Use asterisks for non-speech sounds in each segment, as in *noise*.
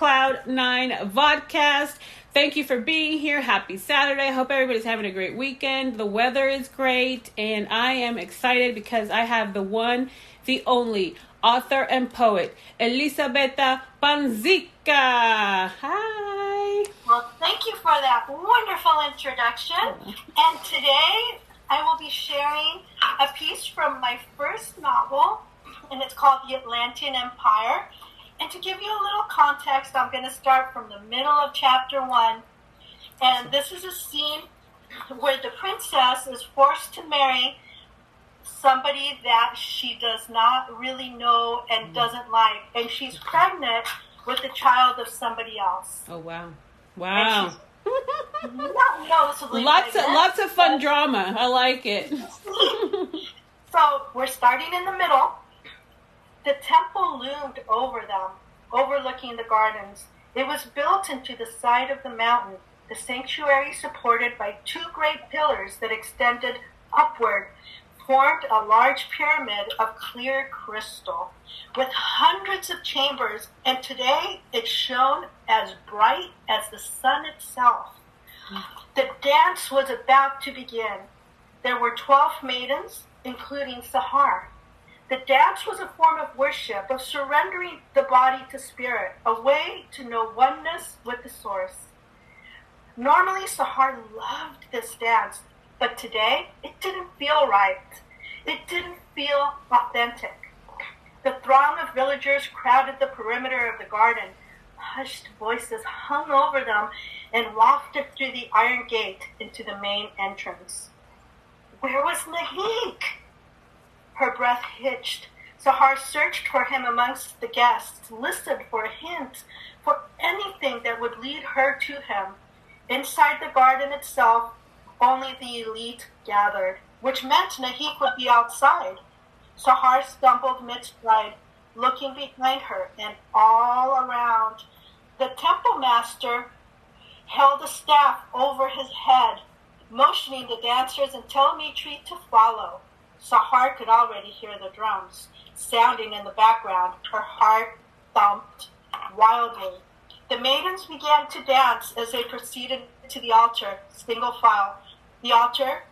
Cloud9 Vodcast. Thank you for being here. Happy Saturday. I hope everybody's having a great weekend. The weather is great, and I am excited because I have the one, the only author and poet, Elisabetta Panzica. Hi. Well, thank you for that wonderful introduction. And today I will be sharing a piece from my first novel, and it's called The Atlantean Empire. And to give you a little context, I'm going to start from the middle of chapter one. And this is a scene where the princess is forced to marry somebody that she does not really know and Mm. doesn't like. And she's pregnant with the child of somebody else. Oh, wow. Wow. *laughs* Lots of lots of fun drama. I like it. *laughs* So we're starting in the middle. The temple loomed over them, overlooking the gardens. It was built into the side of the mountain, the sanctuary supported by two great pillars that extended upward, formed a large pyramid of clear crystal with hundreds of chambers, and today it shone as bright as the sun itself. The dance was about to begin. There were 12 maidens, including Sahar. The dance was a form of worship, of surrendering the body to spirit, a way to know oneness with the source. Normally, Sahar loved this dance, but today it didn't feel right. It didn't feel authentic. The throng of villagers crowded the perimeter of the garden. Hushed voices hung over them and wafted through the iron gate into the main entrance. Where was Nahik? Her breath hitched. Sahar searched for him amongst the guests, listened for a hint, for anything that would lead her to him. Inside the garden itself, only the elite gathered, which meant Nahik would be outside. Sahar stumbled mid-stride, looking behind her and all around. The temple master held a staff over his head, motioning the dancers and Telmitri to follow. Sahar could already hear the drums sounding in the background. Her heart thumped wildly. The maidens began to dance as they proceeded to the altar, single file. The altar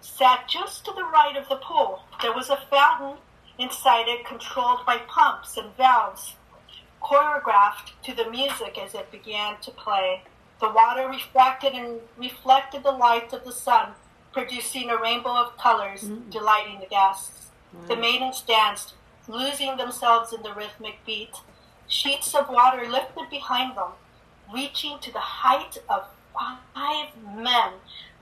sat just to the right of the pool. There was a fountain inside it controlled by pumps and valves, choreographed to the music as it began to play. The water refracted and reflected the light of the sun, producing a rainbow of colors, mm. delighting the guests. The maidens danced, losing themselves in the rhythmic beat. Sheets of water lifted behind them, reaching to the height of five men.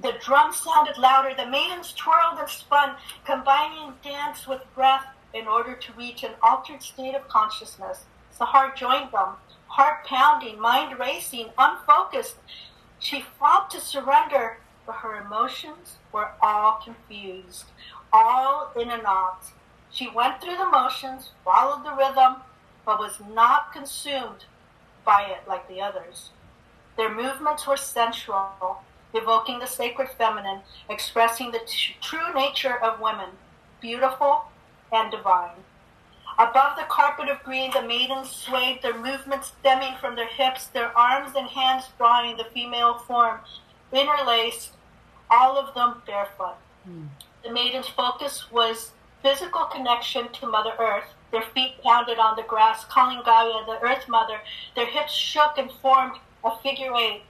The drum sounded louder. The maidens twirled and spun, combining dance with breath in order to reach an altered state of consciousness. Sahar joined them, heart pounding, mind racing, unfocused. She fought to surrender, but her emotions were all confused, all in a knot. She went through the motions, followed the rhythm, but was not consumed by it like the others. Their movements were sensual, evoking the sacred feminine, expressing the t- true nature of women, beautiful and divine. Above the carpet of green, the maidens swayed, their movements stemming from their hips, their arms and hands drawing the female form, interlaced, all of them barefoot. Hmm. The maiden's focus was physical connection to Mother Earth. Their feet pounded on the grass, calling Gaia the Earth Mother. Their hips shook and formed a figure eight,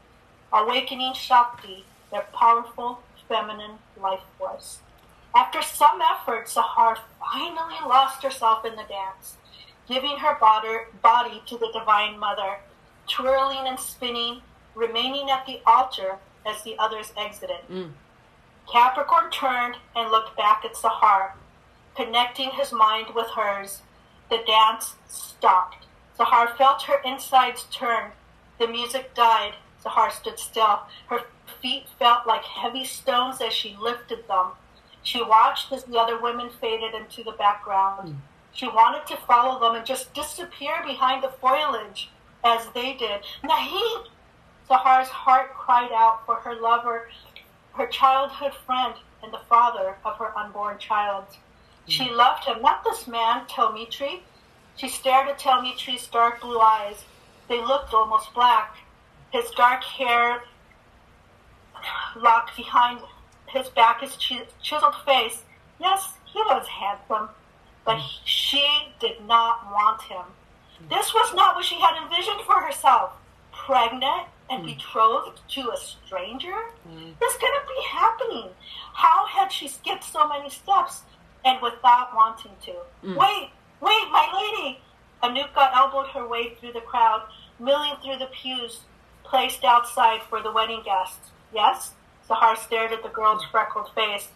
awakening Shakti, their powerful feminine life force. After some effort, Sahar finally lost herself in the dance, giving her body, body to the Divine Mother, twirling and spinning, remaining at the altar as the others exited. Mm. Capricorn turned and looked back at Sahar, connecting his mind with hers. The dance stopped. Sahar felt her insides turn. The music died. Sahar stood still. Her feet felt like heavy stones as she lifted them. She watched as the other women faded into the background. Mm. She wanted to follow them and just disappear behind the foliage as they did. Nahid! Sahar's heart cried out for her lover, her childhood friend, and the father of her unborn child. Hmm. She loved him, not this man, Telmitri. She stared at Telmitri's dark blue eyes. They looked almost black. His dark hair locked behind his back, his chiseled face. Yes, he was handsome, but hmm. she did not want him. Hmm. This was not what she had envisioned for herself. Pregnant and mm. betrothed to a stranger? Mm. This couldn't be happening. How had she skipped so many steps and without wanting to? Mm. Wait, wait, my lady! Anuka elbowed her way through the crowd, milling through the pews placed outside for the wedding guests. Yes? Sahar stared at the girl's freckled face.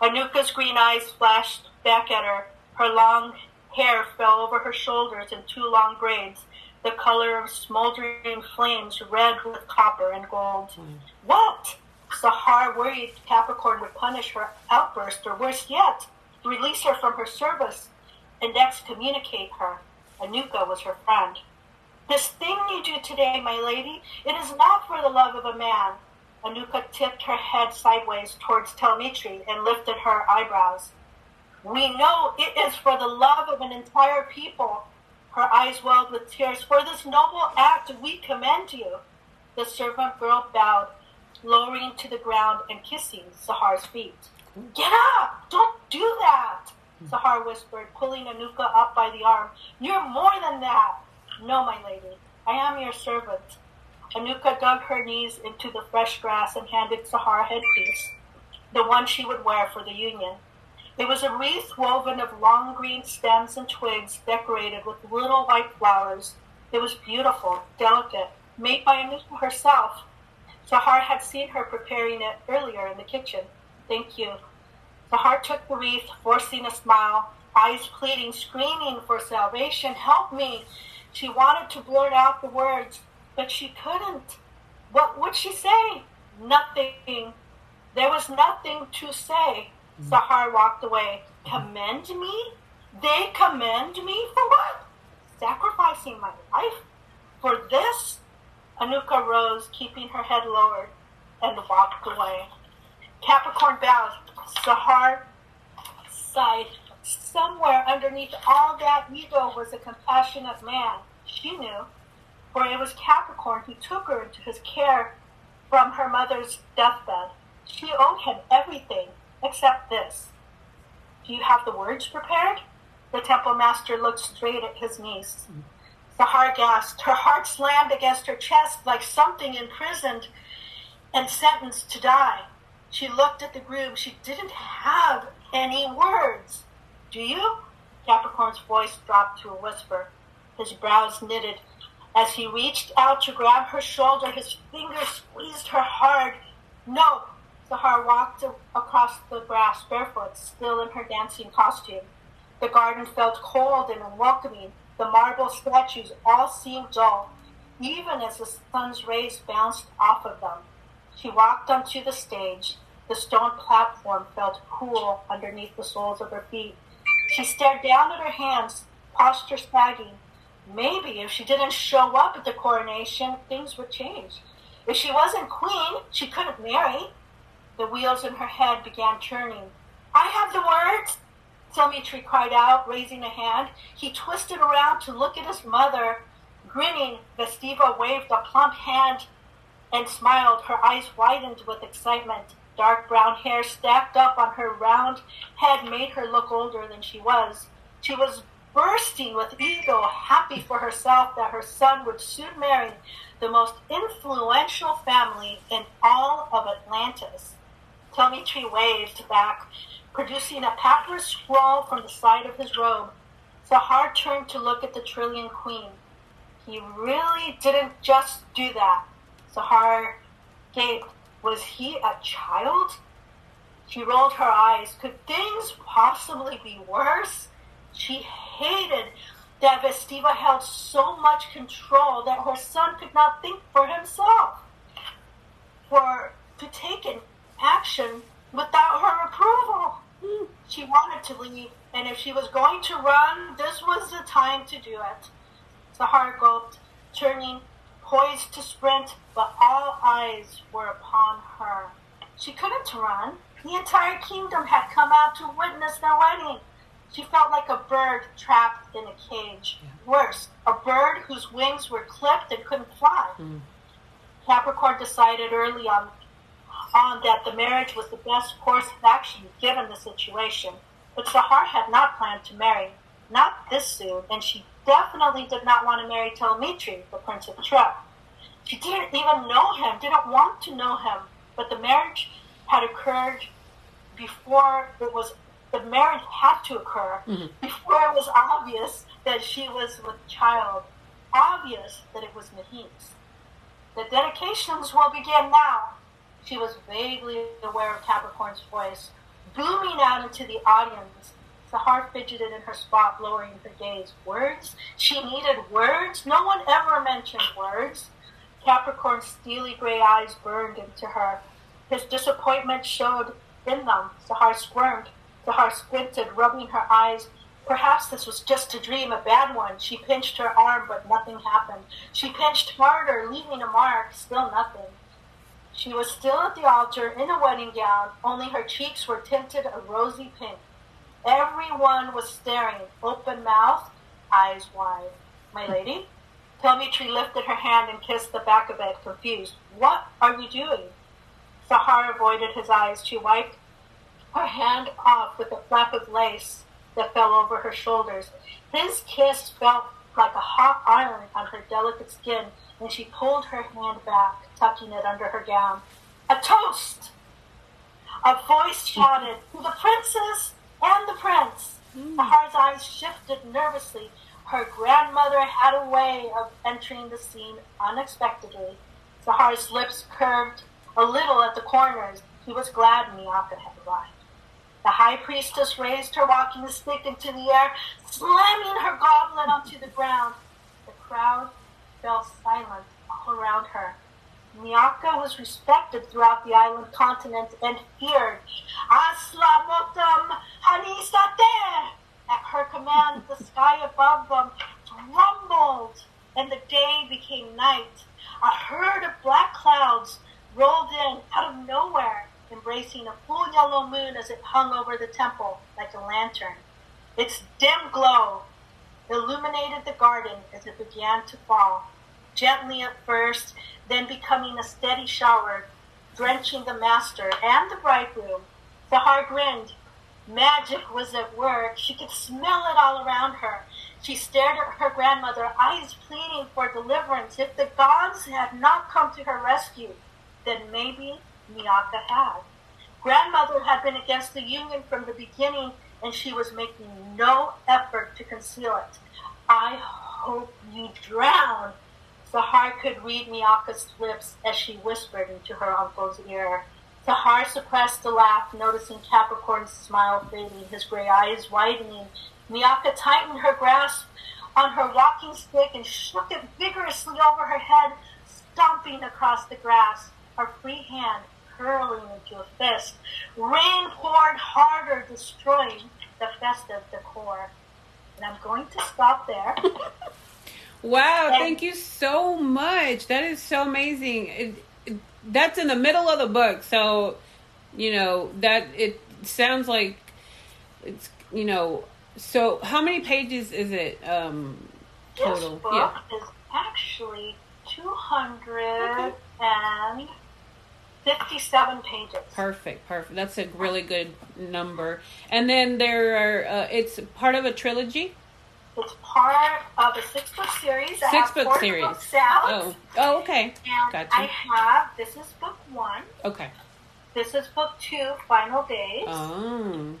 Anuka's green eyes flashed back at her. Her long hair fell over her shoulders in two long braids, the color of smoldering flames, red with copper and gold. Mm. What? Sahar worried Capricorn would punish her outburst, or worse yet, release her from her service and excommunicate her. Anuka was her friend. This thing you do today, my lady, it is not for the love of a man. Anuka tipped her head sideways towards Telmitri and lifted her eyebrows. We know it is for the love of an entire people. Her eyes welled with tears. For this noble act we commend you. The servant girl bowed, lowering to the ground and kissing Sahar's feet. Get up! Don't do that! Sahar whispered, pulling Anuka up by the arm. You're more than that! No, my lady. I am your servant. Anuka dug her knees into the fresh grass and handed Sahar a headpiece, the one she would wear for the union. It was a wreath woven of long green stems and twigs decorated with little white flowers. It was beautiful, delicate, made by Anuka herself. Sahar had seen her preparing it earlier in the kitchen. Thank you. Sahar took the wreath, forcing a smile, eyes pleading, screaming for salvation. Help me! She wanted to blurt out the words, but she couldn't. What would she say? Nothing. There was nothing to say. Sahar walked away. Commend me? They commend me for what? Sacrificing my life? For this? Anuka rose, keeping her head lowered, and walked away. Capricorn bowed. Sahar sighed. Somewhere underneath all that ego was a compassionate man. She knew, for it was Capricorn who took her into his care from her mother's deathbed. She owed him everything except this. Do you have the words prepared? The temple master looked straight at his niece. Sahar gasped. Her heart slammed against her chest like something imprisoned and sentenced to die. She looked at the groom. She didn't have any words. Do you? Capricorn's voice dropped to a whisper. His brows knitted. As he reached out to grab her shoulder, his fingers squeezed her hard. No, Sahar walked across the grass barefoot, still in her dancing costume. The garden felt cold and unwelcoming. The marble statues all seemed dull, even as the sun's rays bounced off of them. She walked onto the stage. The stone platform felt cool underneath the soles of her feet. She stared down at her hands, posture sagging. Maybe if she didn't show up at the coronation, things would change. If she wasn't queen, she couldn't marry. The wheels in her head began turning. I have the words! Telmitri cried out, raising a hand. He twisted around to look at his mother. Grinning, Vestiva waved a plump hand and smiled. Her eyes widened with excitement. Dark brown hair stacked up on her round head made her look older than she was. She was bursting with ego, happy for herself that her son would soon marry the most influential family in all of Atlantis. Telmitri waved back, producing a papyrus scroll from the side of his robe. Sahar turned to look at the Trillian Queen. He really didn't just do that. Sahar gaped. Was he a child? She rolled her eyes. Could things possibly be worse? She hated that Vestiva held so much control that her son could not think for himself. For to take an action without her approval. She wanted to leave, and if she was going to run, this was the time to do it. Sahar gulped, turning, poised to sprint, but all eyes were upon her. She couldn't run. The entire kingdom had come out to witness their wedding. She felt like a bird trapped in a cage. Worse, a bird whose wings were clipped and couldn't fly. Mm. Capricorn decided early on, on that the marriage was the best course of action given the situation. But Sahar had not planned to marry, not this soon, and she definitely did not want to marry Telmitri, the Prince of Truk. She didn't even know him, didn't want to know him, but the marriage had occurred before it was the marriage had to occur Mhm. before it was obvious that she was with child, obvious that it was Mahim's. The dedications will begin now. She was vaguely aware of Capricorn's voice, booming out into the audience. Sahar fidgeted in her spot, lowering her gaze. Words? She needed words? No one ever mentioned words. Capricorn's steely gray eyes burned into her. His disappointment showed in them. Sahar squirmed. Sahar squinted, rubbing her eyes. Perhaps this was just a dream, a bad one. She pinched her arm, but nothing happened. She pinched harder, leaving a mark. Still nothing. She was still at the altar in a wedding gown, only her cheeks were tinted a rosy pink. Everyone was staring, open mouthed, eyes wide. My lady? Telmitri lifted her hand and kissed the back of it, confused. What are you doing? Sahar avoided his eyes. She wiped her hand off with a flap of lace that fell over her shoulders. His kiss felt like a hot iron on her delicate skin, and she pulled her hand back, tucking it under her gown. A toast! A voice shouted, To the princess and the prince! Mm. Sahar's eyes shifted nervously. Her grandmother had a way of entering the scene unexpectedly. Sahar's lips curved a little at the corners. He was glad Miyaka had arrived. The high priestess raised her walking stick into the air, slamming her goblet onto the ground. The crowd fell silent all around her. Miyaka was respected throughout the island continent and feared. Aslamotam Hanisate! At her command, the sky above them rumbled, and the day became night. A herd of black clouds rolled in out of nowhere, embracing a full yellow moon as it hung over the temple like a lantern. Its dim glow illuminated the garden as it began to fall, gently at first, then becoming a steady shower, drenching the master and the bridegroom. Sahar grinned. Magic was at work. She could smell it all around her. She stared at her grandmother, eyes pleading for deliverance. If the gods had not come to her rescue, then maybe Miyaka had. Grandmother had been against the union from the beginning, and she was making no effort to conceal it. I hope you drown. Sahar could read Miyaka's lips as she whispered into her uncle's ear. Sahar suppressed a laugh, noticing Capricorn's smile fading, his gray eyes widening. Miyaka tightened her grasp on her walking stick and shook it vigorously over her head, stomping across the grass, her free hand curling into a fist. Rain poured harder, destroying the festive decor. And I'm going to stop there. *laughs* Wow, And- thank you so much. That is so amazing. It, it, that's in the middle of the book, so you know that it sounds like it's you know. So, how many pages is it um, total? This book is actually 257 pages. Perfect, perfect. That's a really good number. And then there are. Uh, it's part of a trilogy. It's part of a six book series. Six book series. Oh, oh, okay, And Gotcha. I have, this is book one. okay. This is book two, Final Days. Oh,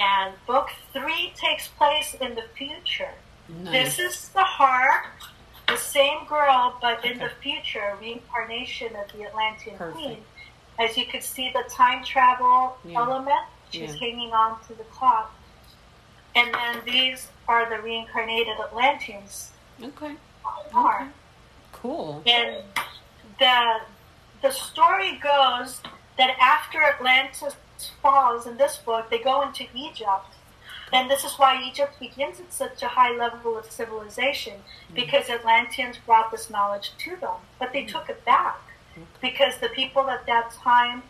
And book three takes place in the future. nice. This is the heart, the same girl, but in the future, reincarnation of the Atlantean Perfect. Queen. As you can see, the time travel Yeah. element, she's Yeah. hanging on to the clock. And then these are the reincarnated Atlanteans. Okay, Are. okay, cool. And the the story goes that after Atlantis falls in this book, they go into Egypt. And this is why Egypt begins at such a high level of civilization, mm-hmm. because Atlanteans brought this knowledge to them. But they mm-hmm. took it back because the people at that time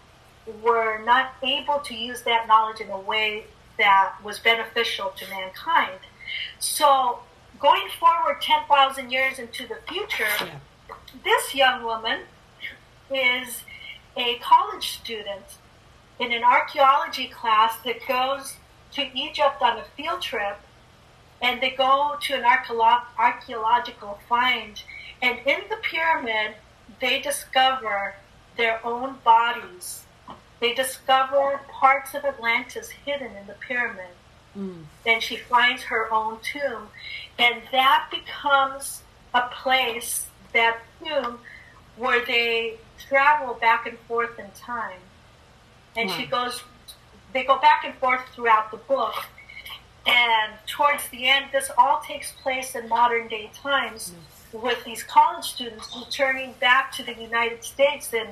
were not able to use that knowledge in a way that was beneficial to mankind. So, going forward 10,000 years into the future, Yeah. this young woman is a college student in an archaeology class that goes to Egypt on a field trip and they go to an archaeological find and in the pyramid they discover their own bodies. They discover parts of atlantis hidden in the pyramid. Mm. and she finds her own tomb. And that becomes a place that tomb where they travel back and forth in time. And she goes they go back and forth throughout the book. And towards the end this all takes place in modern day times with these college students returning back to the united states in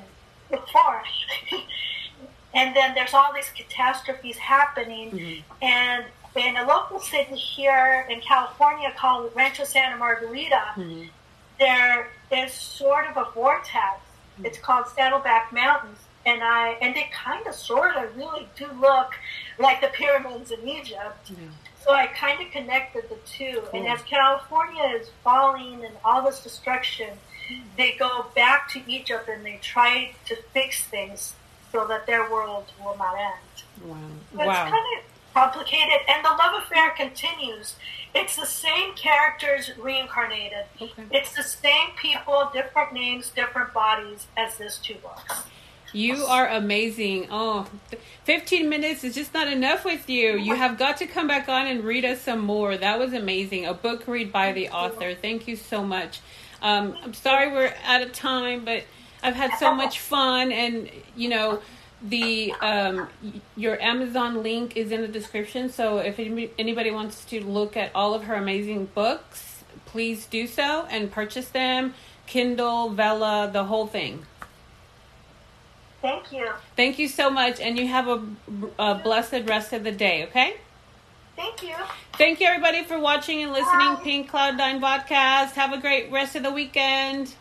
before *laughs* and then there's all these catastrophes happening Mhm. and in a local city here in california called rancho santa margarita Mhm. there is sort of a vortex. It's called Saddleback Mountains, and I and they kind of sort of really do look like the pyramids in Egypt. So I kind of connected the two. And as California is falling and all this destruction, they go back to Egypt and they try to fix things so that their world will not end. Wow. But Wow. It's kind of complicated, and the love affair continues. It's the same characters reincarnated. Okay. It's the same people, different names, different bodies as this two books. You are amazing. Oh, 15 minutes is just not enough with you. You have got to come back on and read us some more. That was amazing. A book read by the author. Thank you so much. Um, I'm sorry we're out of time, but I've had so much fun. And, you know, the um, your Amazon link is in the description. So if anybody wants to look at all of her amazing books, please do so and purchase them. Kindle, Vella, the whole thing. Thank you. Thank you so much, and you have a, a blessed rest of the day, okay? Thank you. Thank you, everybody for watching and listening. Bye. Pink Cloud Nine Podcast. Have a great rest of the weekend.